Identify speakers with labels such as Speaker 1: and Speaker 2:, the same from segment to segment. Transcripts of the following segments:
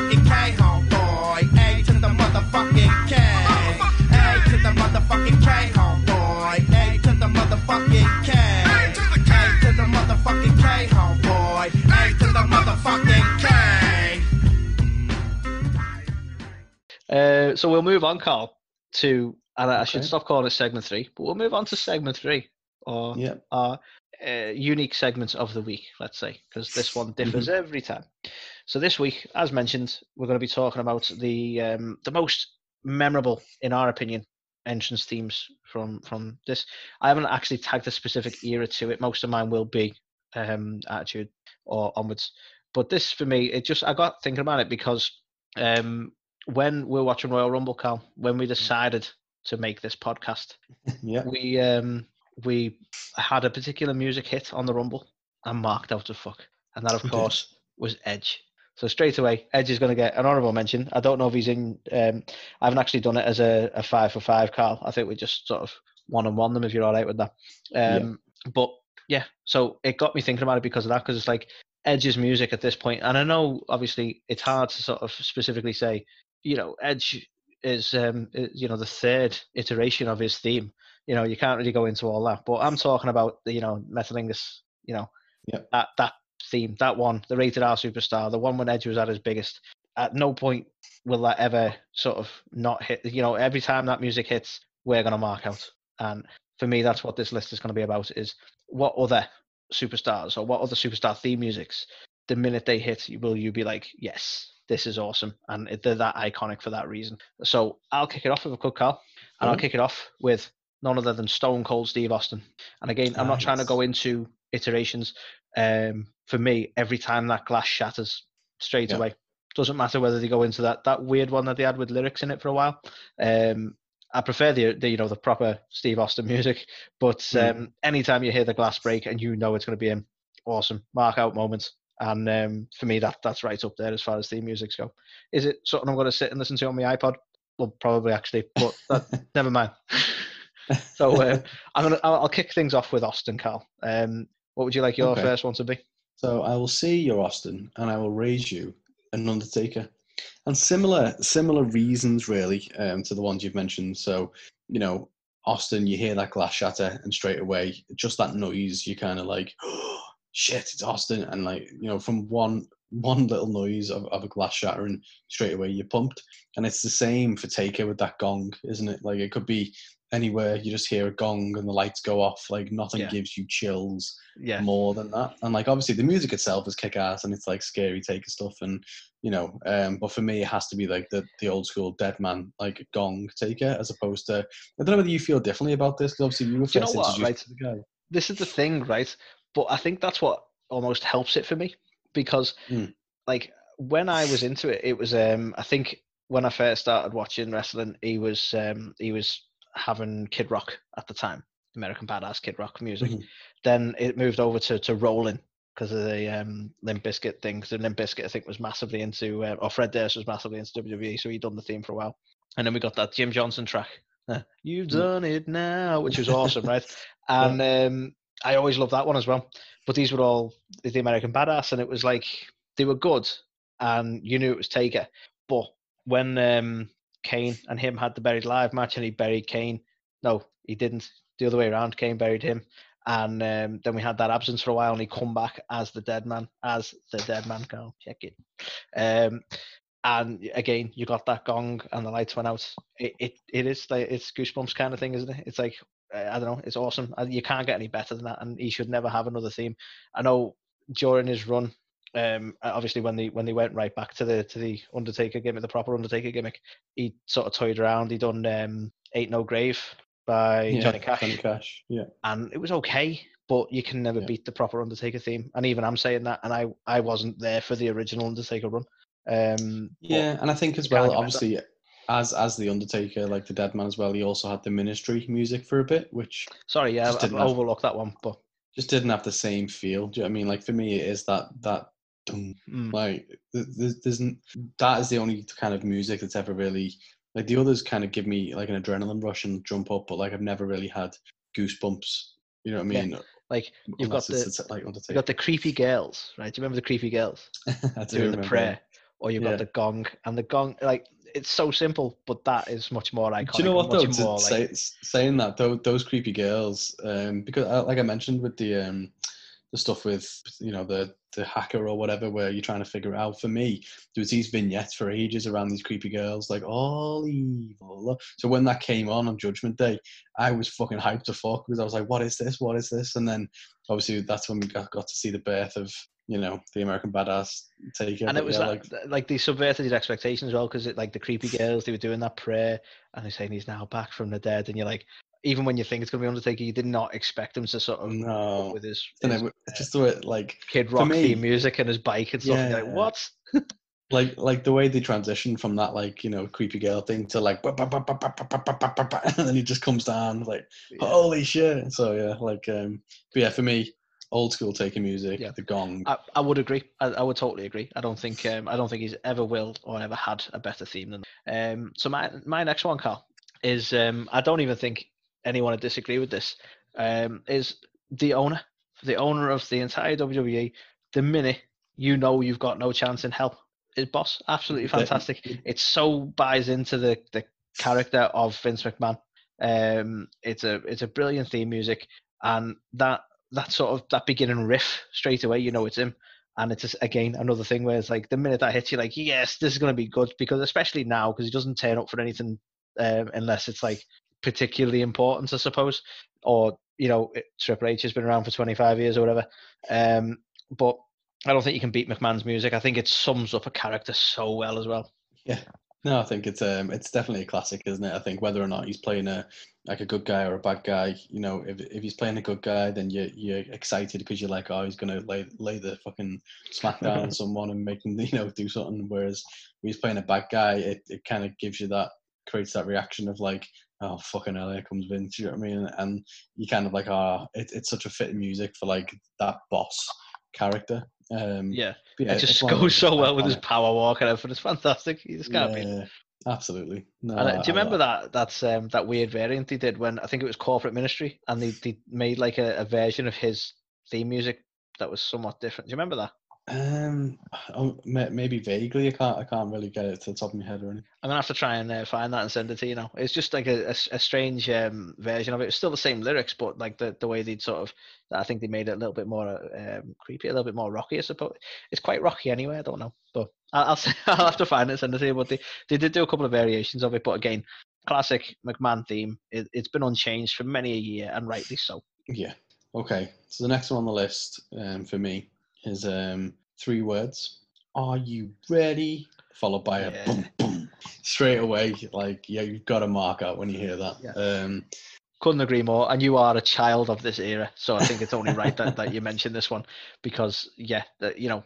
Speaker 1: motherfucking K, homeboy. A to the motherfucking K. A to the motherfucking K, homeboy. A to the motherfucking K. A to the motherfucking K, homeboy. A to the motherfucking K.
Speaker 2: Uh, so we'll move on, Carl, to and I should stop calling it segment three, but we'll move on to segment three, or
Speaker 3: Yeah.
Speaker 2: our uh, unique segments of the week, let's say, because this one differs every time. So this week, as mentioned, we're going to be talking about the um, the most memorable, in our opinion, entrance themes from from this. I haven't actually tagged a specific era to it. Most of mine will be um, Attitude or onwards, but this for me, it just I got thinking about it because um, when we we're watching Royal Rumble, Carl, when we decided to make this podcast,
Speaker 3: Yeah.
Speaker 2: we um we had a particular music hit on the Rumble and marked out of fuck, and that of course was Edge. So straight away, Edge is going to get an honourable mention. I don't know if he's in. Um, I haven't actually done it as a, a five for five, Carl. I think we just sort of one on one them if you're all right with that. Um, But yeah, so it got me thinking about it because of that. Because it's like Edge's music at this point, and I know obviously it's hard to sort of specifically say, you know, Edge is um you know the third iteration of his theme. You know, you can't really go into all that. But I'm talking about you know Metalingus, you know,
Speaker 3: Yep.
Speaker 2: that that theme, that one, the rated R superstar, the one when Edge was at his biggest. At no point will that ever sort of not hit. You know, every time that music hits, we're gonna mark out. And for me, that's what this list is going to be about: is what other superstars or what other superstar theme musics, the minute they hit, will you be like, yes, this is awesome, and they're that iconic for that reason. So I'll kick it off with a quick call, and I'll kick it off with none other than Stone Cold Steve Austin. And again, I'm
Speaker 3: Ah,
Speaker 2: not trying to go into iterations. Um, for me, every time that glass shatters, straight
Speaker 3: Yeah.
Speaker 2: away. Doesn't matter whether they go into that that weird one that they had with lyrics in it for a while. Um, I prefer the, the you know the proper Steve Austin music, but
Speaker 3: Mm.
Speaker 2: um, anytime you hear the glass break and you know it's going to be him, awesome mark out moment. And um, for me, that that's right up there as far as theme musics go. Is it something I'm going to sit and listen to on my iPod? Well, probably actually, but that, never mind. So uh, I'm gonna I'll, I'll kick things off with Austin, Carl. Um, what would you like your
Speaker 3: Okay.
Speaker 2: first one to be?
Speaker 3: So I will see your Austin, and I will raise you an Undertaker, and similar similar reasons really um, to the ones you've mentioned. So you know, Austin, you hear that glass shatter, and straight away, just that noise, you kind of like, oh, shit, it's Austin, and like you know, from one one little noise of, of a glass shattering, straight away you're pumped. And it's the same for Taker with that gong, isn't it? Like it could be anywhere you just hear a gong and the lights go off. Like nothing
Speaker 2: Yeah.
Speaker 3: gives you chills
Speaker 2: Yeah,
Speaker 3: more than that. And like obviously the music itself is kick ass and it's like scary taker stuff and you know, um but for me it has to be like the the old school dead man like gong taker as opposed to I don't know whether you feel differently about this because obviously you were
Speaker 2: Do you know
Speaker 3: first introduced to the guy.
Speaker 2: this is the thing, right? But I think that's what almost helps it for me because,
Speaker 3: Mm.
Speaker 2: like, when I was into it, it was um I think when I first started watching wrestling, he was um he was having Kid Rock at the time, American Badass Kid Rock music.
Speaker 3: Mhm.
Speaker 2: Then it moved over to to Rolling because of the um Limp Bizkit thing. 'cause Limp Bizkit I think was massively into, uh, or Fred Durst was massively into WWE, so he'd done the theme for a while. And then we got that Jim Johnston track, uh, "You've Done It Now," which was awesome, right? And um, I always loved that one as well. But these were all the American Badass, and it was like they were good, and you knew it was Taker. But when um, Kane and him had the buried live match, and he buried Kane, no, he didn't. The other way around, Kane buried him, and um, then we had that absence for a while, and he come back as the dead man, as the dead man. Go check it. Um, and again, you got that gong, and the lights went out. It it, it is like it's goosebumps kind of thing, isn't it? It's like I don't know, it's awesome. You can't get any better than that, and he should never have another theme. I know during his run, um, obviously when they when they went right back to the to the Undertaker gimmick, the proper Undertaker gimmick, he sort of toyed around. He done um, "Ain't No Grave" by
Speaker 3: Yeah,
Speaker 2: Johnny Cash,
Speaker 3: Johnny Cash. Yeah.
Speaker 2: and it was okay, but you can never
Speaker 3: Yeah.
Speaker 2: beat the proper Undertaker theme. And even I'm saying that, and I I wasn't there for the original Undertaker run. Um,
Speaker 3: Yeah, and I think as well,
Speaker 2: better.
Speaker 3: obviously, as as the Undertaker, like the Dead Man as well, he also had the Ministry music for a bit, which
Speaker 2: sorry, yeah,
Speaker 3: just
Speaker 2: I've
Speaker 3: didn't have-
Speaker 2: overlooked that one, but
Speaker 3: just didn't have the same feel. Do you know what I mean? Like for me, it is that that dum,
Speaker 2: mm,
Speaker 3: like there's, there's that is the only kind of music that's ever really like the others kind of give me like an adrenaline rush and jump up, but like I've never really had goosebumps. You know what I
Speaker 2: Yeah,
Speaker 3: mean?
Speaker 2: like you've got the
Speaker 3: it's, it's like
Speaker 2: you
Speaker 3: Undertaker.
Speaker 2: got the creepy girls, right? Do you remember the creepy girls
Speaker 3: I do
Speaker 2: doing the prayer? or you've got the gong, and the gong like it's so simple, but that is much more iconic.
Speaker 3: Do you know what though?
Speaker 2: more,
Speaker 3: say,
Speaker 2: like,
Speaker 3: saying that those, those creepy girls, um, because uh, like I mentioned with the um, the stuff with you know the the hacker or whatever, where you're trying to figure it out. For me, there was these vignettes for ages around these creepy girls, like all evil. So when that came on on Judgment Day, I was fucking hyped to fuck because I was like, what is this? What is this? And then obviously that's when we got, got to see the birth of you know the American Badass Taker.
Speaker 2: and it was
Speaker 3: yeah,
Speaker 2: like, like they subverted your expectations as well because it like the creepy girls they were doing that prayer and they're saying he's now back from the dead and you're like even when you think it's going to be Undertaker, you did not expect him to sort of
Speaker 3: no.
Speaker 2: with his, his
Speaker 3: know, just the way like
Speaker 2: Kid Rock
Speaker 3: me,
Speaker 2: theme music and his bike and stuff. Yeah, like what?
Speaker 3: like like the way they transition from that like you know creepy girl thing to like and then he just comes down like
Speaker 2: yeah.
Speaker 3: holy shit. So yeah, like um, but yeah, for me. Old school taking music,
Speaker 2: yeah.
Speaker 3: the gong.
Speaker 2: I, I would agree. I, I, would totally agree. I don't think um, I don't think he's ever will or ever had a better theme than. Um, so my my next one, Carl, is um, I don't even think anyone would disagree with this. Um, is the owner, the owner of the entire WWE. The minute you know you've got no chance in hell, is boss absolutely fantastic. It so buys into the the character of Vince McMahon. Um, it's a it's a brilliant theme music, and that that sort of that beginning riff straight away, you know it's him. And it's just, again another thing where it's like the minute that hits you, like yes, this is going to be good because especially now because he doesn't turn up for anything um, unless it's like particularly important, I suppose. Or you know, Triple H has been around for 25 years or whatever. Um, but I don't think you can beat McMahon's music. I think it sums up a character so well as well. Yeah.
Speaker 3: No i think it's um it's definitely a classic isn't it i think whether or not he's playing a like a good guy or a bad guy you know if, if he's playing a good guy then you you're excited because you're like oh he's gonna lay lay the fucking smackdown on someone and make him you know do something whereas when he's playing a bad guy it, it kind of gives you that creates that reaction of like oh fucking hell here comes Vince you know what I mean and you kind of like ah it, it's such a fitting music for like that boss character um
Speaker 2: Yeah,
Speaker 3: yeah,
Speaker 2: it just
Speaker 3: it's one of
Speaker 2: goes so well with his power walk and everything. It's fantastic. You just can't beat it.
Speaker 3: yeah, absolutely no,
Speaker 2: And uh,
Speaker 3: I-
Speaker 2: do you
Speaker 3: I-
Speaker 2: remember that that's um, that weird variant they did when I think it was Corporate Ministry and they, they made like a, a version of his theme music that was somewhat different. Do you remember that?
Speaker 3: Um, oh, maybe vaguely. I can't. I can't really get it to the top of my head or anything.
Speaker 2: I'm gonna have to try and uh, find that and send it to you know. It's just like a a strange um, version of it. It's still the same lyrics, but like the, the way they'd sort of, I think they made it a little bit more um, creepy, a little bit more rocky. I suppose it's quite rocky anyway. I don't know, but I'll I'll, I'll have to find it and send it to you. But they, they did do a couple of variations of it, but again, classic McMahon theme. It, it's been unchanged for many a year, and rightly so.
Speaker 3: Yeah. Okay. So the next one on the list um, for me is um, three words. Are you ready? Followed by a boom, boom. Straight away, like yeah, you've got to mark out when you hear that.
Speaker 2: Yeah.
Speaker 3: Um,
Speaker 2: Couldn't agree more. And you are a child of this era, so I think it's only right that, that you mentioned this one because yeah, that you know,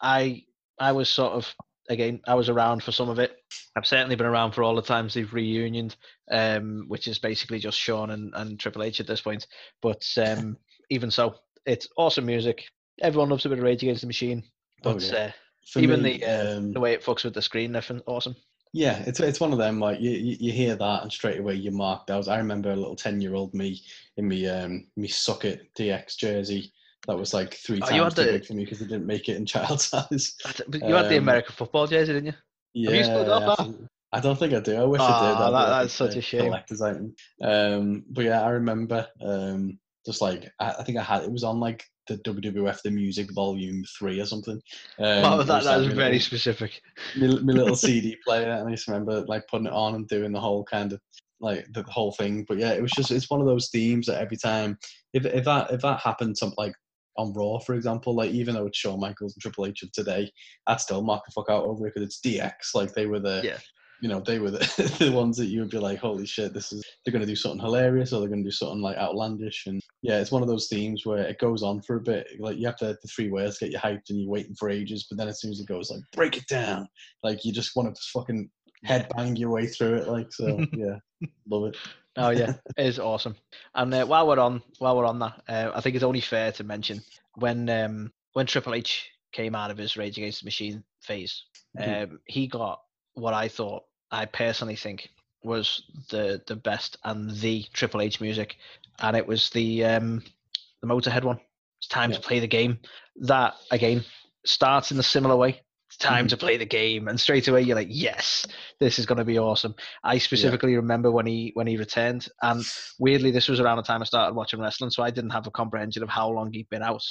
Speaker 2: I I was sort of again I was around for some of it. I've certainly been around for all the times they've reunioned, um, which is basically just Shawn and, and Triple H at this point. But um, even so, it's awesome music. Everyone loves a bit of Rage Against the Machine,
Speaker 3: Oh,
Speaker 2: but
Speaker 3: yeah.
Speaker 2: uh,
Speaker 3: for
Speaker 2: even
Speaker 3: me,
Speaker 2: the uh,
Speaker 3: um,
Speaker 2: the way it fucks with the screen, everything awesome.
Speaker 3: Yeah, it's it's one of them like you, you, hear that and straight away you're marked out. I remember a little ten year old me in me um me socket DX jersey that was like three
Speaker 2: Oh,
Speaker 3: times too
Speaker 2: the-
Speaker 3: big for me because it didn't make it in child size.
Speaker 2: You had the
Speaker 3: Um,
Speaker 2: American football jersey, didn't you?
Speaker 3: Yeah,
Speaker 2: you that?
Speaker 3: I don't think I do. I wish I
Speaker 2: Ah,
Speaker 3: did. Be
Speaker 2: that- that's such a shame.
Speaker 3: Collector's item. Um, but yeah, I remember um just like I, I think I had it was on like the WWF the Music Volume Three or something. Um,
Speaker 2: Wow, that,
Speaker 3: was,
Speaker 2: that
Speaker 3: my
Speaker 2: very
Speaker 3: little-
Speaker 2: specific.
Speaker 3: my, my little CD player, and I just remember like putting it on and doing the whole kind of like the whole thing. But yeah, it was just it's one of those themes that every time if if that if that happened something like on Raw, for example, like even though it's Shawn Michaels and Triple H of today, I'd still mark the fuck out over it because it's DX. Like they were the
Speaker 2: Yeah.
Speaker 3: you know they were the, the ones that you would be like, holy shit, this is they're gonna do something hilarious or they're gonna do something like outlandish and yeah, it's one of those themes where it goes on for a bit. Like you have to the three words get you hyped and you're waiting for ages, but then as soon as it goes like break it down, like you just want to just fucking headbang your way through it. Like so, yeah, love it.
Speaker 2: Oh yeah, it is awesome. And uh, while we're on while we're on that, uh, I think it's only fair to mention when um, when Triple H came out of his Rage Against the Machine phase,
Speaker 3: Mhm.
Speaker 2: um, he got what I thought I personally think was the the best and the Triple H music, and it was the um, the Motorhead one. It's time
Speaker 3: Yeah.
Speaker 2: to play the game. That again starts in a similar way it's time to play the game, and straight away you're like, yes, this is going to be awesome. I specifically remember when he when he returned, and weirdly, this was around the time I started watching wrestling, so I didn't have a comprehension of how long he'd been out.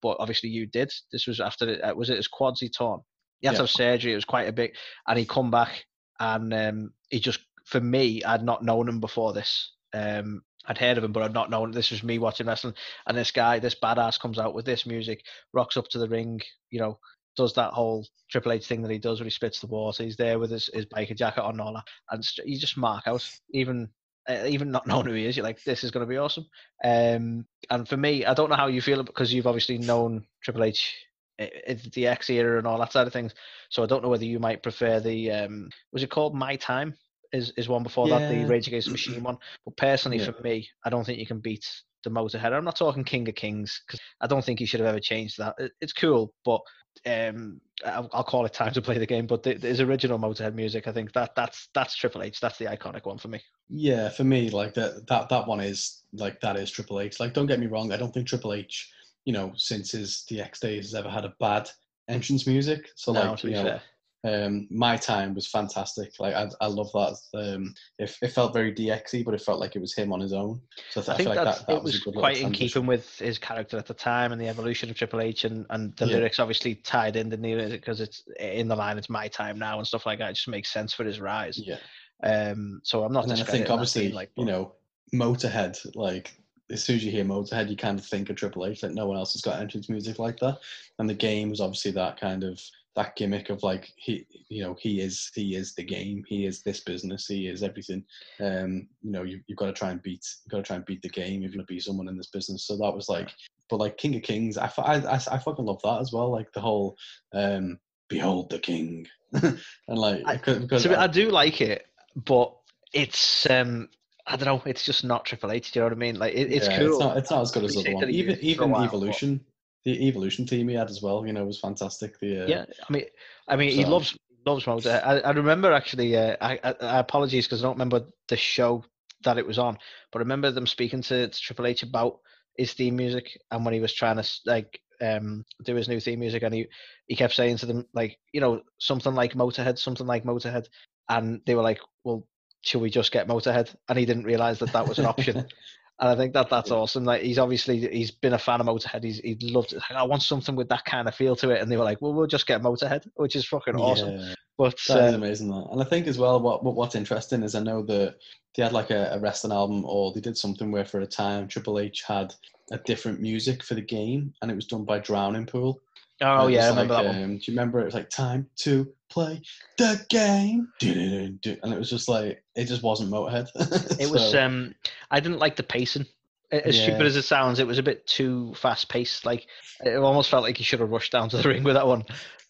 Speaker 2: But obviously, you did. This was after it, uh, was it his quads he torn? He had to have surgery. It was quite a big, and he come back, and um, he just for me, I'd not known him before this. Um, I'd heard of him, but I'd not known this was me watching wrestling. And this guy, this badass, comes out with this music, rocks up to the ring, you know, does that whole Triple H thing that he does where he spits the water. He's there with his, his biker jacket on and all that, and you just mark out. Even uh, even not knowing who he is, you're like, this is going to be awesome. Um, and for me, I don't know how you feel because you've obviously known Triple H i- i- the X era and all that side of things. So I don't know whether you might prefer the um, was it called My Time? Is is one before that the Rage Against the Machine one? But personally,
Speaker 3: Yeah.
Speaker 2: for me, I don't think you can beat the Motorhead. I'm not talking King of Kings because I don't think he should have ever changed that. It- It's cool, but um, I'll, I'll call it time to play the game. But the, his original Motorhead music, I think that that's that's Triple H. That's the iconic one for me.
Speaker 3: Yeah, for me, like that that that one is like that is Triple H. Like, don't get me wrong, I don't think Triple H, you know, since his DX days, has ever had a bad entrance music. So
Speaker 2: No,
Speaker 3: like, you know,
Speaker 2: fair.
Speaker 3: Um, my time was fantastic. Like, I, I love that. Um, it, it felt very DXy, but it felt like it was him on his own. So I,
Speaker 2: I think
Speaker 3: feel like that, that
Speaker 2: it
Speaker 3: was,
Speaker 2: was
Speaker 3: a good little
Speaker 2: quite in keeping with his character at the time and the evolution of Triple H and, and the
Speaker 3: Yeah.
Speaker 2: lyrics obviously tied in the near because it's in the line. It's my time now and stuff like that. It just makes sense for his rise.
Speaker 3: Yeah,
Speaker 2: Um, so I'm not.
Speaker 3: I think obviously,
Speaker 2: being like,
Speaker 3: you know, Motorhead. Like, as soon as you hear Motorhead, you kind of think of Triple H. Like, no one else has got entrance music like that. And the game was obviously that kind of that gimmick of like he, you know, he is he is the game. He is this business. He is everything. Um, you know, you, you've got to try and beat. You've got to try and beat the game if you're gonna be someone in this business. So that was like, but like King of Kings, I, I, I, I fucking love that as well. Like the whole, um, behold the king, and like
Speaker 2: I-
Speaker 3: because,
Speaker 2: So I
Speaker 3: I-
Speaker 2: do like it, but it's um I don't know. It's just not Triple H. Do you know what I mean? Like it, it's
Speaker 3: yeah,
Speaker 2: cool.
Speaker 3: It's not, it's not as good as the other one. Even
Speaker 2: used it for a
Speaker 3: even evolution, the evolution team he had as well. You know, was fantastic. The uh,
Speaker 2: yeah, I mean, I mean, he loves loves Motorhead. I, I remember actually. Uh, I, I, I apologies because I don't remember the show that it was on, but I remember them speaking to, to Triple H about his theme music and when he was trying to like um do his new theme music and he he kept saying to them like you know something like Motorhead, something like Motorhead, and they were like, well. Should we just get Motorhead? And he didn't realize that that was an option. And I think that that's
Speaker 3: Yeah.
Speaker 2: awesome. Like he's obviously he's been a fan of Motorhead. He's he loved it. Like, I want something with that kind of feel to it. And they were like, well, we'll just get Motorhead, which is fucking awesome.
Speaker 3: yeah,
Speaker 2: But
Speaker 3: that is
Speaker 2: uh,
Speaker 3: amazing. That. And I think as well, what, what what's interesting is I know that they had like a, a wrestling album, or they did something where for a time Triple H had a different music for the game, and it was done by Drowning Pool.
Speaker 2: oh yeah, I remember
Speaker 3: like,
Speaker 2: that one.
Speaker 3: um, Do you remember? It was like time to play the game, and it was just like it just wasn't Motorhead.
Speaker 2: It was um, I didn't like the pacing. A- As stupid as it sounds, it was a bit too fast paced. Like it almost felt like he should have rushed down to the ring with that one.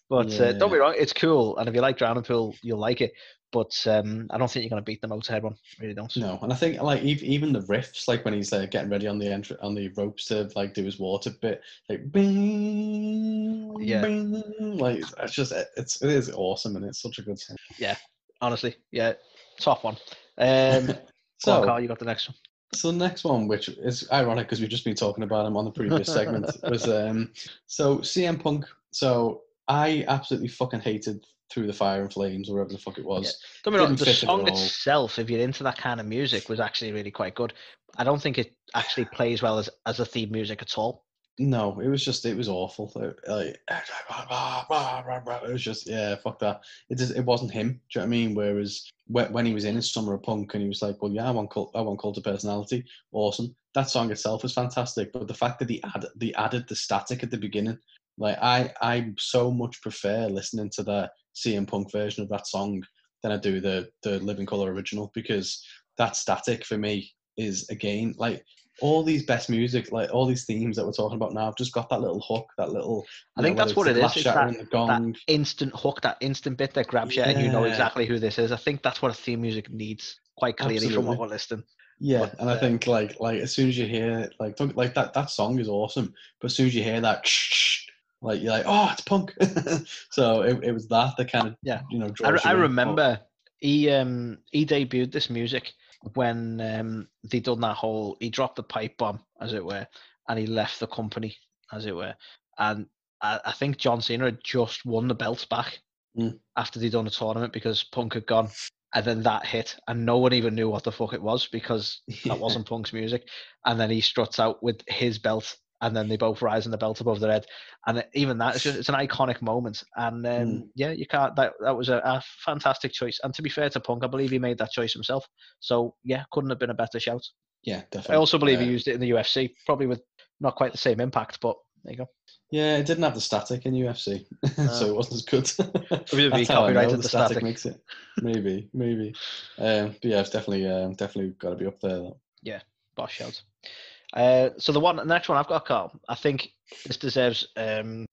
Speaker 2: But uh, don't be wrong, it's cool, and if you like Drowning Pool, you'll like it. But um, I don't think you're gonna beat the Motorhead one. Really don't.
Speaker 3: No, and I think like ev- even the riffs, like when he's uh, getting ready on the entr- on the ropes to like do his water bit, like bing,
Speaker 2: Yeah.
Speaker 3: bing, like it's just it's it is awesome and it's such a good song.
Speaker 2: Yeah, honestly, yeah, top one. Um, so,
Speaker 3: So,
Speaker 2: Carl, you got the next one.
Speaker 3: so the next one, which is ironic because we've just been talking about him on the previous segment, was um so CM Punk. So I absolutely fucking hated Through the Fire and Flames, or whatever the fuck it was.
Speaker 2: Don't wrong,
Speaker 3: Didn't
Speaker 2: the
Speaker 3: it
Speaker 2: song
Speaker 3: all.
Speaker 2: itself, if you're into that kind of music, was actually really quite good. I don't think it actually plays well as, as a theme music at all.
Speaker 3: No, it was just it was awful. It, like, it was just yeah, fuck that. It just it wasn't him. Do you know what I mean? Whereas when, when he was in his Summer of Punk and he was like, well, yeah, I want cult, I want cult of personality. Awesome. That song itself was fantastic, but the fact that he added the added the static at the beginning, like I I so much prefer listening to the CM Punk version of that song than I do the the Living Color original because that static for me is again like all these best music, like all these themes that we're talking about now, have just got that little hook, that little.
Speaker 2: I think
Speaker 3: know,
Speaker 2: that's what it it's
Speaker 3: shattering the.
Speaker 2: Instant hook, that instant bit that grabs you, and you know exactly who this is. I think that's what a theme music needs quite clearly from what we're listening.
Speaker 3: Yeah,
Speaker 2: but,
Speaker 3: and I
Speaker 2: uh,
Speaker 3: think like like as soon as you hear like don't, like that that song is awesome, but as soon as you hear that, like you're like, oh, it's punk. so it, it was that that kind of
Speaker 2: Yeah.
Speaker 3: you know.
Speaker 2: I,
Speaker 3: draws
Speaker 2: re-
Speaker 3: you
Speaker 2: I remember he um he debuted this music when um they done that whole he dropped the pipe bomb as it were and he left the company as it were and I, I think John Cena had just won the belt back
Speaker 3: Mm.
Speaker 2: after they'd done a tournament because Punk had gone, and then that hit, and no one even knew what the fuck it was because that wasn't Punk's music. And then he struts out with his belt, and then they both rise in the belt above their head. And even that, it's, just, it's an iconic moment. And um,
Speaker 3: Mm.
Speaker 2: yeah, you can't. That that was a, a fantastic choice. And to be fair to Punk, I believe he made that choice himself. So yeah, couldn't have been a better shout.
Speaker 3: Yeah, definitely.
Speaker 2: I also believe he
Speaker 3: Uh,
Speaker 2: used it in the UFC, probably with not quite the same impact, but there you go.
Speaker 3: Yeah, it didn't have the static in UFC, so it wasn't as good.
Speaker 2: Maybe
Speaker 3: That's how I know
Speaker 2: copyrighted
Speaker 3: the
Speaker 2: the
Speaker 3: static
Speaker 2: static.
Speaker 3: makes it. Maybe, maybe. Um, but yeah, it's definitely, um, definitely got to be up there. Though.
Speaker 2: boss shout. Uh, so the one, the next one I've got, Carl. I think this deserves um,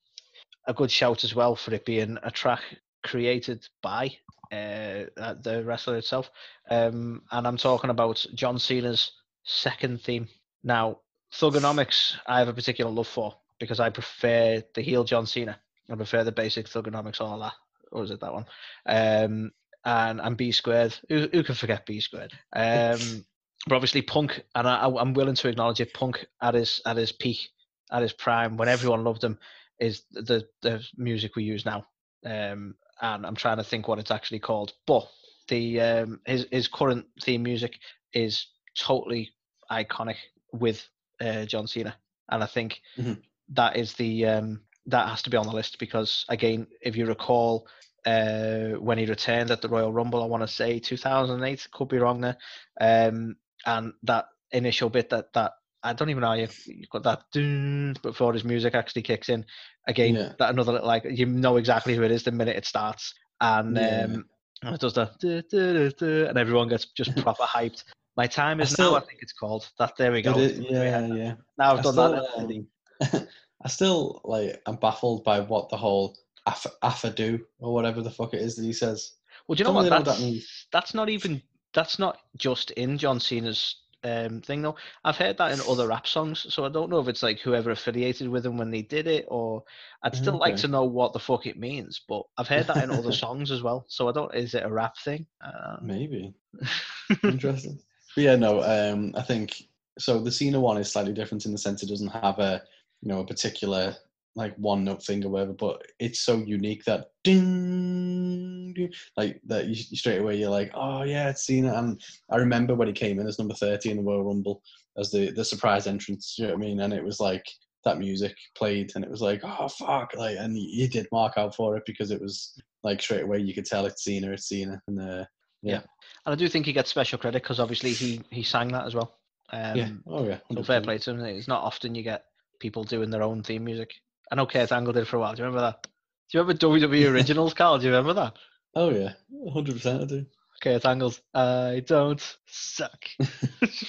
Speaker 2: a good shout as well for it being a track created by uh, the wrestler itself, um, and I'm talking about John Cena's second theme. Now, Thuganomics, I have a particular love for because I prefer the heel John Cena. I prefer the basic Thuganomics, all that. Or is it that one? Um, and and B squared. Who, who can forget B squared? Um, but obviously Punk, and I, I'm willing to acknowledge it. Punk at his at his peak, at his prime, when everyone loved him, is the the music we use now. Um, and I'm trying to think what it's actually called. But the um, his his current theme music is totally iconic with uh, John Cena, and I think
Speaker 3: Mhm.
Speaker 2: that is the um, that has to be on the list because again, if you recall. Uh, when he returned at the Royal Rumble, I want to say 2008, could be wrong there. Um, and that initial bit that that I don't even know how you you got that dun, before his music actually kicks in. Again,
Speaker 3: Yeah.
Speaker 2: that another little, like you know exactly who it is the minute it starts, and
Speaker 3: Yeah.
Speaker 2: um, and it does that, and everyone gets just proper hyped. My time
Speaker 3: I
Speaker 2: is
Speaker 3: still-
Speaker 2: now. I think it's called that. There we go.
Speaker 3: It? Yeah, yeah.
Speaker 2: Now I've
Speaker 3: I
Speaker 2: done
Speaker 3: still,
Speaker 2: that.
Speaker 3: um. I still like. I'm baffled by what the whole aff- do or whatever the fuck it is that he says.
Speaker 2: Well, do you know what?
Speaker 3: know
Speaker 2: That's,
Speaker 3: that means.
Speaker 2: that's not even. That's not just in John Cena's um, thing though. I've heard that in other rap songs, so I don't know if it's like whoever affiliated with him when they did it, or I'd still like to know what the fuck it means. But I've heard that in other songs as well, so I don't. Is it a rap thing? Uh,
Speaker 3: Maybe. Interesting. But yeah, no. Um, I think so. The Cena one is slightly different in the sense it doesn't have a you know a particular like one note thing or whatever, but it's so unique that ding, ding, like that you, straight away you're like, oh yeah, it's Cena. And I remember when he came in as number thirty in the Royal Rumble as the the surprise entrance. You know what I mean? And it was like that music played, and it was like, oh fuck, like, and you, you did mark out for it because it was like straight away you could tell it's Cena, it's Cena, and uh,
Speaker 2: and I do think he gets special credit because obviously he he sang that as well. Um,
Speaker 3: yeah, oh yeah,
Speaker 2: So fair play to him. It's not often you get people doing their own theme music. I know Kurt Angle did it for a while. Do you remember that? Do you remember WWE Originals, Carl? Do you remember that?
Speaker 3: Oh yeah, hundred percent I do.
Speaker 2: Kurt Angle's I don't suck.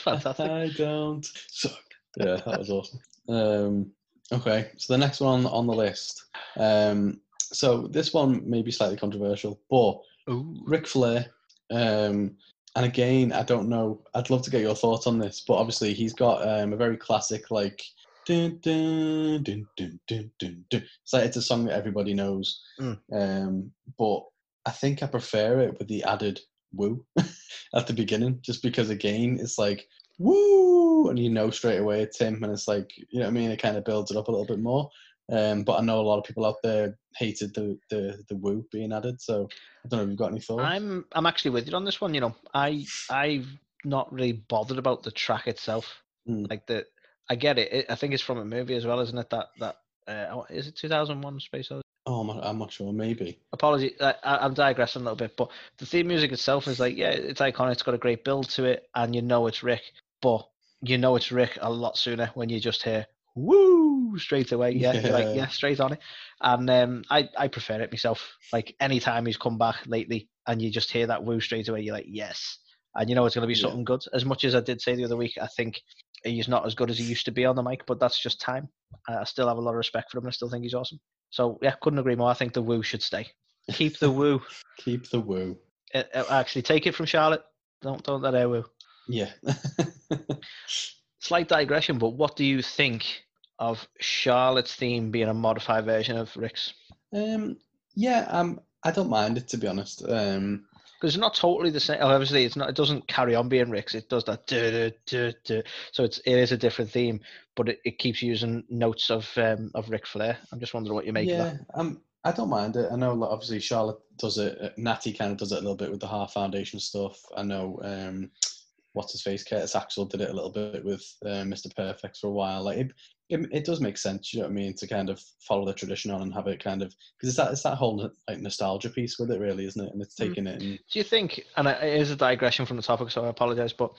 Speaker 2: Fantastic.
Speaker 3: I don't suck. Yeah, that was awesome. Um, okay, so the next one on the list. Um, so this one may be slightly controversial, but
Speaker 2: Ooh.
Speaker 3: Ric Flair. Um, and again, I don't know. I'd love to get your thoughts on this, but obviously he's got um, a very classic like. Dun, dun, dun, dun, dun, dun, dun. It's like it's a song that everybody knows,
Speaker 2: Mm.
Speaker 3: um, but I think I prefer it with the added woo at the beginning, just because again it's like woo, and you know straight away it's him, and it's like you know what I mean. It kind of builds it up a little bit more. Um, but I know a lot of people out there hated the the the woo being added, so I don't know if you've got any thoughts.
Speaker 2: I'm I'm actually with you on this one. You know, I I've not really bothered about the track itself.
Speaker 3: Mm.
Speaker 2: Like the, I get it. it. I think it's from a movie as well, isn't it? That that uh, is it 2001 Space Odyssey?
Speaker 3: Oh, I'm not, I'm not sure. Maybe.
Speaker 2: Apology, I, I'm digressing a little bit, but the theme music itself is like, yeah, it's iconic. It's got a great build to it, and you know it's Ric, but you know it's Ric a lot sooner when you just hear "woo" straight away. Yeah, you're like,
Speaker 3: Yeah.
Speaker 2: yeah, straight on it. And um, I I prefer it myself. Like anytime he's come back lately, and you just hear that "woo" straight away, you're like, yes, and you know it's going to be
Speaker 3: Yeah.
Speaker 2: something good. As much as I did say the other week, I think he's not as good as he used to be on the mic, but that's just time. I still have a lot of respect for him. and I still think he's awesome. So yeah, couldn't agree more. I think the "woo" should stay. Keep the "woo."
Speaker 3: Keep the woo.
Speaker 2: Uh, actually, take it from Charlotte. Don't don't let her woo.
Speaker 3: Yeah.
Speaker 2: Slight digression, but what do you think of Charlotte's theme being a modified version of Ric's?
Speaker 3: um. Yeah. Um. I don't mind it to be honest. Um.
Speaker 2: Because it's not totally the same. Obviously, it's not. It doesn't carry on being Ric's. It does that. Duh, duh, duh. So it's it is a different theme, but it, it keeps using notes of um, of Ric Flair. I'm just wondering what you make of
Speaker 3: yeah,
Speaker 2: that.
Speaker 3: um, I don't mind it. I know, obviously, Charlotte does it. uh, Nattie kind of does it a little bit with the Heart Foundation stuff. I know, um, what's his face, Curtis Axel did it a little bit with uh, Mr. Perfect for a while. Like, it, it, it does make sense. You know what I mean? To kind of follow the tradition on and have it kind of because it's that it's that whole like nostalgia piece with it, really, isn't it? And it's
Speaker 2: Mm.
Speaker 3: taking it and
Speaker 2: Do you think? And it is a digression from the topic, so I apologize, but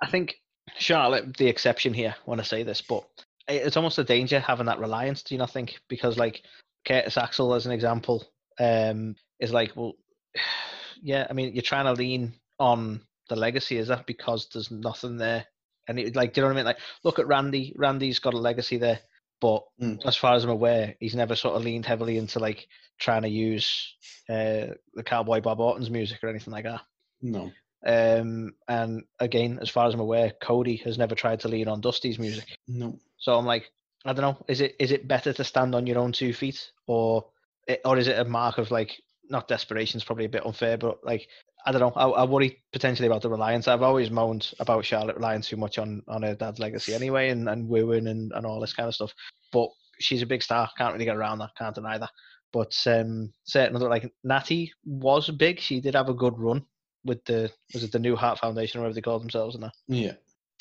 Speaker 2: I think Charlotte the exception here when I say this, but it's almost a danger having that reliance. Do you not think? Because like Curtis Axel, as an example, um, is like, well, yeah. I mean, you're trying to lean on the legacy. Is that because there's nothing there? And it, like, do you know what I mean? Like, look at Randy. Randy's got a legacy there, but
Speaker 3: Mm.
Speaker 2: as far as I'm aware, he's never sort of leaned heavily into like trying to use uh, the Cowboy Bob Orton's music or anything like that.
Speaker 3: no,
Speaker 2: Um, and again, as far as I'm aware, Cody has never tried to lean on Dusty's music.
Speaker 3: no.
Speaker 2: So I'm like, I don't know. Is it is it better to stand on your own two feet, or it- or is it a mark of like not desperation? Is probably a bit unfair, but like I don't know. I, I worry potentially about the reliance. I've always moaned about Charlotte relying too much on on her dad's legacy anyway, and and wooing and and all this kind of stuff. But she's a big star. Can't really get around that. Can't deny that. But um, certain other like Nattie was big. She did have a good run with the was it the New Heart Foundation or whatever they call themselves and that.
Speaker 3: Yeah.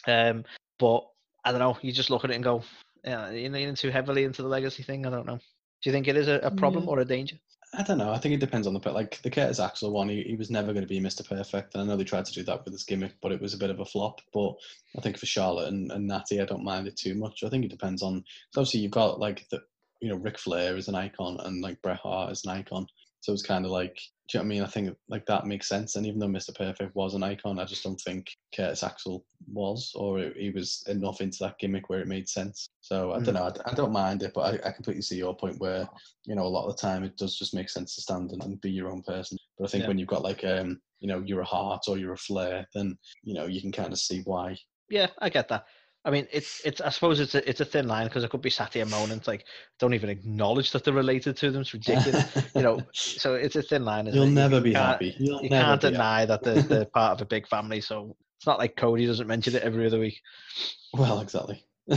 Speaker 2: Um, but I don't know. You just look at it and go, yeah, you're leaning too heavily into the legacy thing. I don't know. Do you think it is a, a problem
Speaker 3: Yeah.
Speaker 2: or a danger?
Speaker 3: I don't know. I think it depends on the like the Curtis Axel one. He, he was never going to be Mr. Perfect, and I know they tried to do that with his gimmick, but it was a bit of a flop. But I think for Charlotte and, and Nattie, I don't mind it too much. I think it depends on. Obviously, you've got like the you know Ric Flair is an icon, and like Bret Hart is an icon. So it's kind of like, do you know what I mean? I think like that makes sense. And even though Mr. Perfect was an icon, I just don't think Curtis Axel was, or he was enough into that gimmick where it made sense. So I
Speaker 2: Mm.
Speaker 3: don't know. I, I don't mind it, but I, I completely see your point where you know, a lot of the time it does just make sense to stand and, and be your own person. But I think
Speaker 2: Yeah.
Speaker 3: when you've got like, um, you know, you're a heart or you're a flair, then you know you can kind of see why.
Speaker 2: Yeah, I get that. I mean, it's it's. I suppose it's a it's a thin line because I could be sat here moaning, it's like don't even acknowledge that they're related to them. It's ridiculous, you know. So it's a thin line.
Speaker 3: You'll
Speaker 2: it?
Speaker 3: Never
Speaker 2: you
Speaker 3: be happy. You'll
Speaker 2: You can't deny that they're, they're part of a big family. So it's not like Cody doesn't mention it every other week.
Speaker 3: Well, exactly.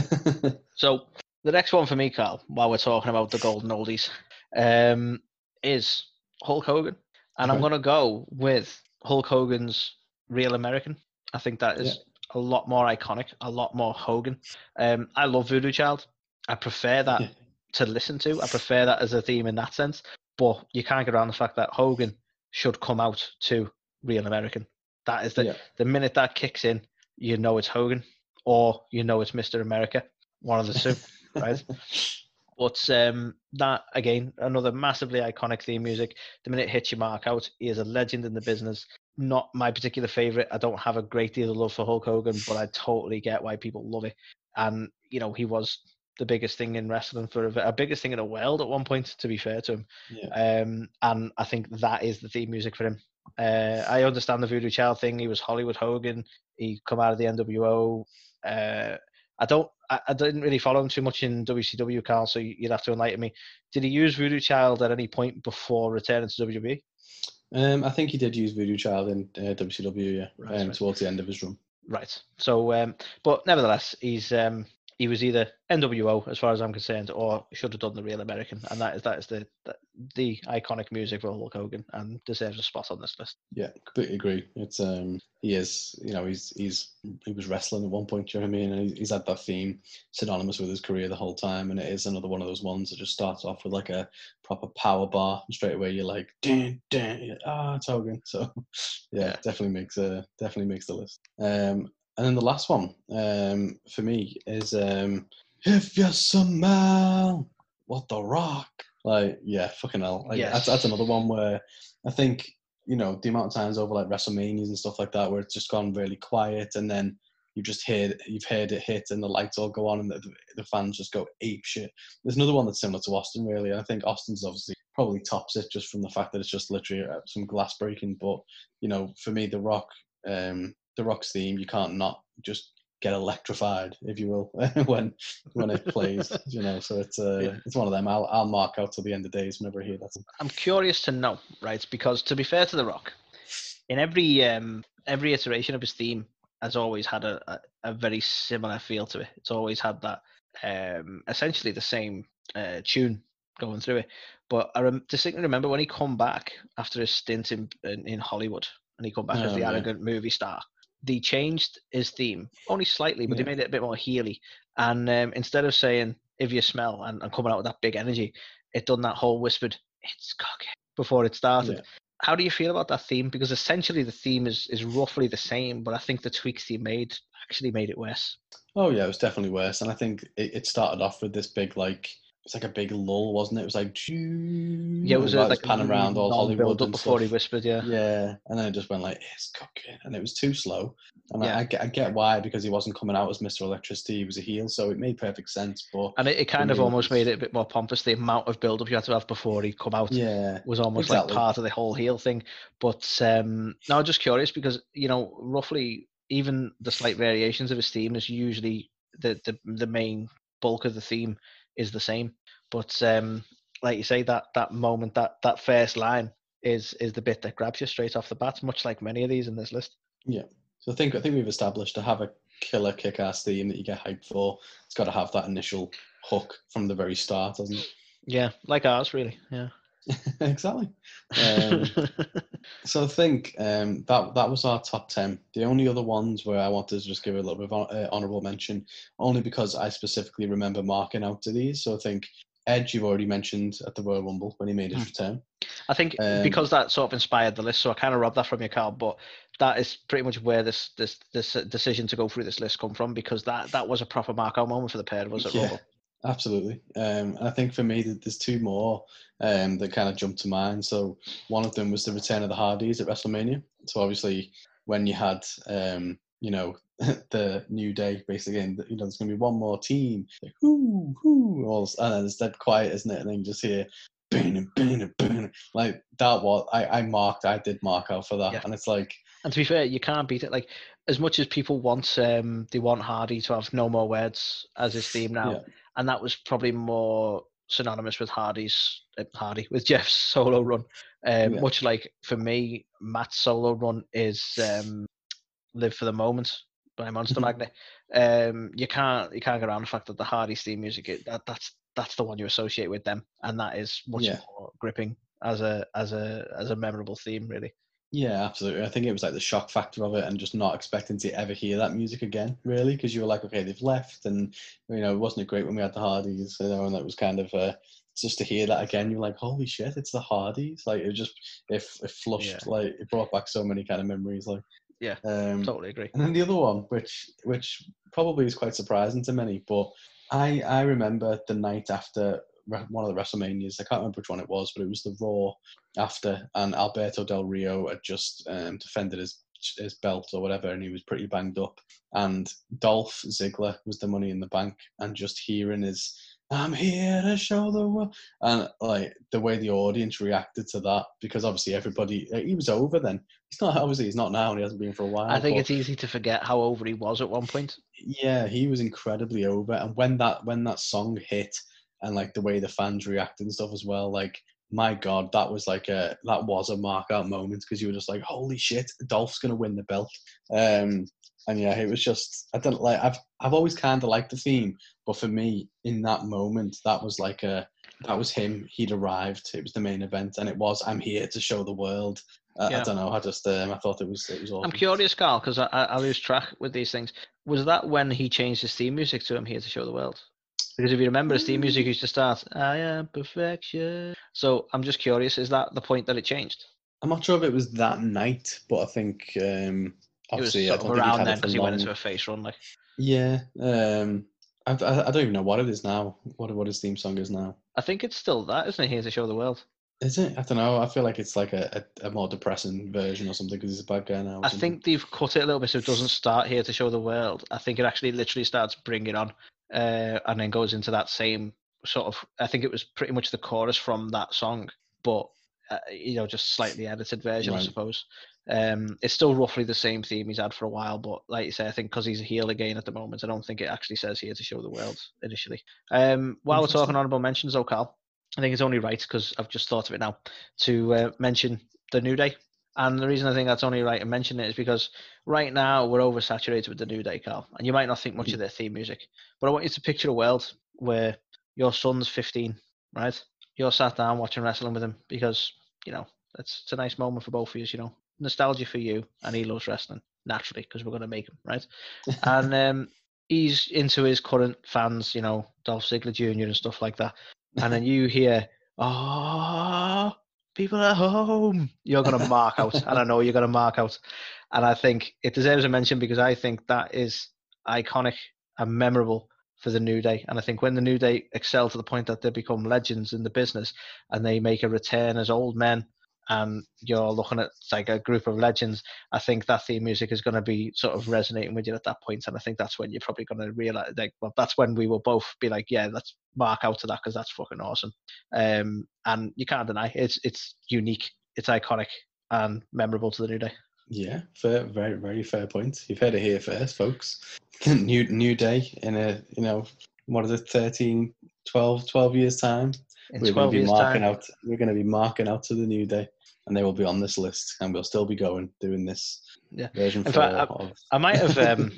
Speaker 2: So the next one for me, Carl, while we're talking about the golden oldies, um, is Hulk Hogan, and I'm going to go with Hulk Hogan's Real American. I think that is a lot more iconic, a lot more Hogan. Um, I love Voodoo Child. I prefer that
Speaker 3: Yeah.
Speaker 2: to listen to. I prefer that as a theme in that sense. But you can't get around the fact that Hogan should come out to Real American. That is the
Speaker 3: Yeah.
Speaker 2: the minute that kicks in, you know it's Hogan, or you know it's Mr. America. One of the two, right? But um, that again, another massively iconic theme music. The minute it hits your mark out, he is a legend in the business. Not my particular favorite. I don't have a great deal of love for Hulk Hogan, but I totally get why people love it. And you know, he was the biggest thing in wrestling for a, a biggest thing in the world at one point. To be fair to him,
Speaker 3: yeah.
Speaker 2: um, and I think that is the theme music for him. Uh, I understand the Voodoo Child thing. He was Hollywood Hogan. He come out of the NWO. Uh, I don't. I, I didn't really follow him too much in WCW, Carl. So you- you'd have to enlighten me. Did he use Voodoo Child at any point before returning to? WWE?
Speaker 3: Um, I think he did use Voodoo Child in uh, WCW, yeah,
Speaker 2: Right,
Speaker 3: um,
Speaker 2: right.
Speaker 3: towards the end of his run.
Speaker 2: Right. So, um, but nevertheless, he's um, he was either NWO as far as I'm concerned, or should have done the Real American, and that is that is the the, the iconic music for Hulk Hogan, and deserves a spot on this list.
Speaker 3: Yeah, completely agree. It's um, he is, you know, he's he's he was wrestling at one point. Do you know what I mean? And he's had that theme synonymous with his career the whole time, and it is another one of those ones that just starts off with like a proper power bar, and straight away you're like, dun, dun, ah, it's Hogan. So yeah,
Speaker 2: Yeah.
Speaker 3: definitely makes a definitely makes the list. Um, and then the last one um for me is um, if you smell what the Rock. Like, yeah, fucking hell. Like,
Speaker 2: Yes.
Speaker 3: that's, that's another one where I think, you know, the amount of times over like WrestleManias and stuff like that where it's just gone really quiet and then you just hear you've heard it hit and the lights all go on and the, the fans just go ape shit. There's another one that's similar to Austin, really. I think Austin's obviously probably tops it just from the fact that it's just literally uh, some glass breaking. But you know, for me, the Rock, um, the Rock's theme, you can't not just get electrified, if you will, when when it plays. You know, so it's uh,
Speaker 2: Yeah.
Speaker 3: it's one of them. I'll I'll mark out till the end of days whenever I hear that.
Speaker 2: I'm curious to know, right? Because to be fair to The Rock, in every um every iteration of his theme has always had a, a, a very similar feel to it. It's always had that um essentially the same uh, tune going through it. But I rem- distinctly remember when he come back after his stint in in, in Hollywood, and he come back as
Speaker 3: Oh,
Speaker 2: the
Speaker 3: yeah.
Speaker 2: arrogant movie star. They changed his theme only slightly, but
Speaker 3: Yeah.
Speaker 2: they made it a bit more healy. And um, instead of saying "if you smell" and, and coming out with that big energy, it done that whole whispered "it's cocky" before it started.
Speaker 3: Yeah.
Speaker 2: How do you feel about that theme? Because essentially the theme is is roughly the same, but I think the tweaks he made actually made it worse.
Speaker 3: Oh yeah, it was definitely worse, and I think it, it started off with this big like it's like a big lull, wasn't it? It was like
Speaker 2: Yeah, it was uh,
Speaker 3: like,
Speaker 2: like
Speaker 3: panning around all Hollywood
Speaker 2: build up before he whispered. Yeah,
Speaker 3: Yeah, and then it just went like it's cooking, and it was too slow. And
Speaker 2: Yeah.
Speaker 3: I, I, get, I get why because he wasn't coming out as Mr. Electricity, he was a heel, so it made perfect sense. But
Speaker 2: and it, it kind of
Speaker 3: it
Speaker 2: almost made it a bit more pompous. The amount of build up you had to have before he come out
Speaker 3: yeah,
Speaker 2: was almost
Speaker 3: exactly.
Speaker 2: like part of the whole heel thing. But um, no, I'm just curious because you know roughly even the slight variations of his theme is usually the the, the main bulk of the theme is the same. But um, like you say, that that moment, that that first line is is the bit that grabs you straight off the bat, much like many of these in this list. Yeah.
Speaker 3: So I think I think we've established to have a killer kick-ass theme that you get hyped for. It's got to have that initial hook from the very start, doesn't it?
Speaker 2: Yeah, like ours, really. Yeah.
Speaker 3: exactly. Um, So I think um, that that was our top ten. The only other ones where I wanted to just give a little bit of uh, honourable mention, only because I specifically remember marking out to these. So I think Edge, you've already mentioned at the Royal Rumble when he made his
Speaker 2: Hmm.
Speaker 3: return.
Speaker 2: I think
Speaker 3: Um,
Speaker 2: because that sort of inspired the list, so I kind of robbed that from you, Carl. But that is pretty much where this this this uh, decision to go through this list come from because that that was a proper markout moment for the pair, was it?
Speaker 3: Yeah.
Speaker 2: Rumble?
Speaker 3: Absolutely. Um, and I think for me, there's two more um, that kind of jumped to mind. So one of them was the return of the Hardys at WrestleMania. So obviously, when you had, um, you know, the New Day basically, and you know, there's going to be one more team, like, whoo, whoo, all, and then it's dead quiet, isn't it? And then you just hear, bing, bing, bing. Like that was, I, I marked, I did mark out for that.
Speaker 2: Yeah.
Speaker 3: And it's like,
Speaker 2: And to be fair, you can't beat it. Like as much as people want, um, they want Hardy to have no more words as his theme now,
Speaker 3: Yeah.
Speaker 2: And that was probably more synonymous with Hardy's uh, Hardy with Jeff's solo run. Um,
Speaker 3: Yeah.
Speaker 2: Much like for me, Matt's solo run is um, "Live for the Moment" by Monster
Speaker 3: Mhm.
Speaker 2: Magnet. Um, you can't you can't get around the fact that the Hardy's theme music it, that that's that's the one you associate with them, and that is much
Speaker 3: Yeah.
Speaker 2: more gripping as a as a as a memorable theme, really.
Speaker 3: Yeah, absolutely. I think it was like the shock factor of it and just not expecting to ever hear that music again, really, because you were like, okay, they've left, and you know, wasn't it great when we had the Hardys, you know, and that was kind of uh, just to hear that again. You're like, holy shit, it's the Hardys! Like it just it, it flushed,
Speaker 2: Yeah.
Speaker 3: like it brought back so many kind of memories, like
Speaker 2: Yeah,
Speaker 3: Um,
Speaker 2: Totally agree.
Speaker 3: and then the other one, which which probably is quite surprising to many, but I I remember the night after one of the WrestleManias. I can't remember which one it was, but it was the Raw after, and Alberto Del Rio had just um, defended his his belt or whatever, and he was pretty banged up. And Dolph Ziggler was the Money in the Bank, and just hearing his "I'm here to show the world," and like the way the audience reacted to that, because obviously everybody he was over then. He's not obviously he's not now, and he hasn't been for a while.
Speaker 2: I think
Speaker 3: but-
Speaker 2: it's easy to forget how over he was at one point.
Speaker 3: yeah, he was incredibly over. And when that when that song hit, and like the way the fans react and stuff as well, like my god, that was like a that was a mark out moment because you were just like, holy shit, Dolph's gonna win the belt. Um, and yeah, it was just I don't like I've I've always kind of liked the theme, but for me in that moment, that was like a that was him. He'd arrived. It was the main event, and it was I'm here to show the world. Uh, I don't know. I just um, I thought it was it was awesome.
Speaker 2: I'm curious, Carl, because I, I, I lose track with these things. Was that when he changed his theme music to "I'm Here to Show the World"? Because if you remember, his theme music used to start "I am perfection." So I'm just curious: is that the point that it changed?
Speaker 3: I'm not sure if it was that night, but I think um,
Speaker 2: It was
Speaker 3: obviously I
Speaker 2: sort of
Speaker 3: he'd
Speaker 2: around then because he went into a face run. Like,
Speaker 3: Yeah, um, I, I, I don't even know what it is now. What what his theme song is now?
Speaker 2: I think it's still that, isn't it? Here to show the world.
Speaker 3: Is it? I don't know. I feel like it's like a, a, a more depressing version or something because he's a bad guy now.
Speaker 2: I
Speaker 3: something.
Speaker 2: think they've cut it a little bit so it doesn't start here to show the world. I think it actually literally starts bringing on, uh, and then goes into that same sort of. I think it was pretty much the chorus from that song, but uh, you know, just slightly edited version, I suppose. Um, it's still roughly the same theme he's had for a while, but like you say, I think because he's a heel again at the moment, I don't think it actually says here to show the world initially. Um, while we're talking honourable mentions, though, Carl, I think it's only right because I've just thought of it now to uh, mention the New Day And the reason I think that's only right to mention it is because right now we're oversaturated with the New Day, Carl. And you might not think much of their theme music, but I want you to picture a world where your son's 15, right? You're sat down watching wrestling with him because, you know, that's it's a nice moment for both of you, you know. Nostalgia for you, and he loves wrestling naturally because we're going to make him, right? and um, he's into his current fans, you know, Dolph Ziggler Jr. and stuff like that. And then you hear, oh, people at home. You're going to mark out. and I know you're going to mark out. And I think it deserves a mention because I think that is iconic and memorable for the New Day. And I think when the New Day excel to the point that they become legends in the business and they make a return as old men and you're looking at like a group of legends, I think that theme music is going to be sort of resonating with you at that point, and I think that's when you're probably going to realize, like, well, that's when we will both be like, yeah, let's mark out to that because that's fucking awesome. Um, and you can't deny it's it's unique, it's iconic, and memorable to the new day.
Speaker 3: Yeah, fair, very, very fair point. You've heard it here first, folks. new new day in a you know what is it 13 12 12 years time
Speaker 2: In
Speaker 3: we're going to be marking
Speaker 2: time,
Speaker 3: out we're going to be marking out to the new day and they will be on this list and we'll still be going doing this
Speaker 2: Yeah.
Speaker 3: version
Speaker 2: In
Speaker 3: four
Speaker 2: fact,
Speaker 3: of
Speaker 2: I might have, um,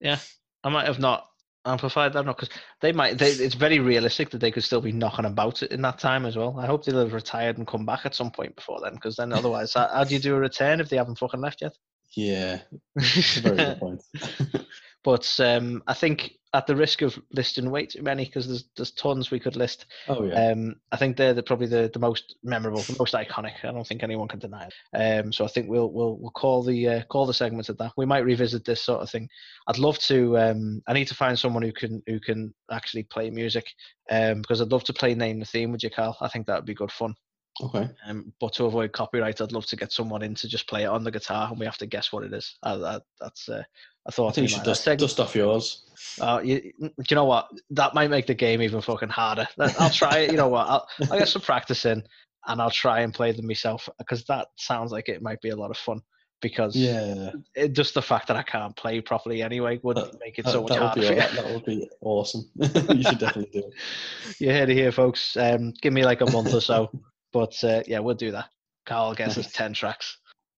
Speaker 2: yeah, I might have not amplified that not because they might. They, it's very realistic that they could still be knocking about it in that time as well. I hope they'll have retired and come back at some point before then, because then otherwise, how, how do you do a return if they haven't fucking left yet?
Speaker 3: yeah very good point
Speaker 2: but um, I think at the risk of listing way too many, because there's there's tons we could list.
Speaker 3: oh yeah
Speaker 2: Um, I think they're the, probably the, the most memorable, the most iconic. I don't think anyone can deny it. Um, so I think we'll we'll we'll call the uh, call the segment at that. We might revisit this sort of thing. I'd love to. Um, I need to find someone who can who can actually play music. Um, because I'd love to play name the theme with you, Carl. I think that would be good fun.
Speaker 3: okay
Speaker 2: Um, but to avoid copyright, I'd love to get someone in to just play it on the guitar, and we have to guess what it is. I, I, that's uh, I thought.
Speaker 3: i think you should dust,
Speaker 2: Seg-
Speaker 3: dust off yours
Speaker 2: uh, you, do you know what? That might make the game even fucking harder. I'll try it. You know what? I'll, I'll get some practice in and I'll try and play them myself because that sounds like it might be a lot of fun. Because
Speaker 3: yeah
Speaker 2: it, just the fact that I can't play properly anyway would
Speaker 3: That-
Speaker 2: make it
Speaker 3: that,
Speaker 2: so much harder.
Speaker 3: that, that would be awesome you should definitely do it
Speaker 2: You heard it here, folks. Um, give me like a month or so, but uh, yeah, we'll do that. Carl gets us ten tracks.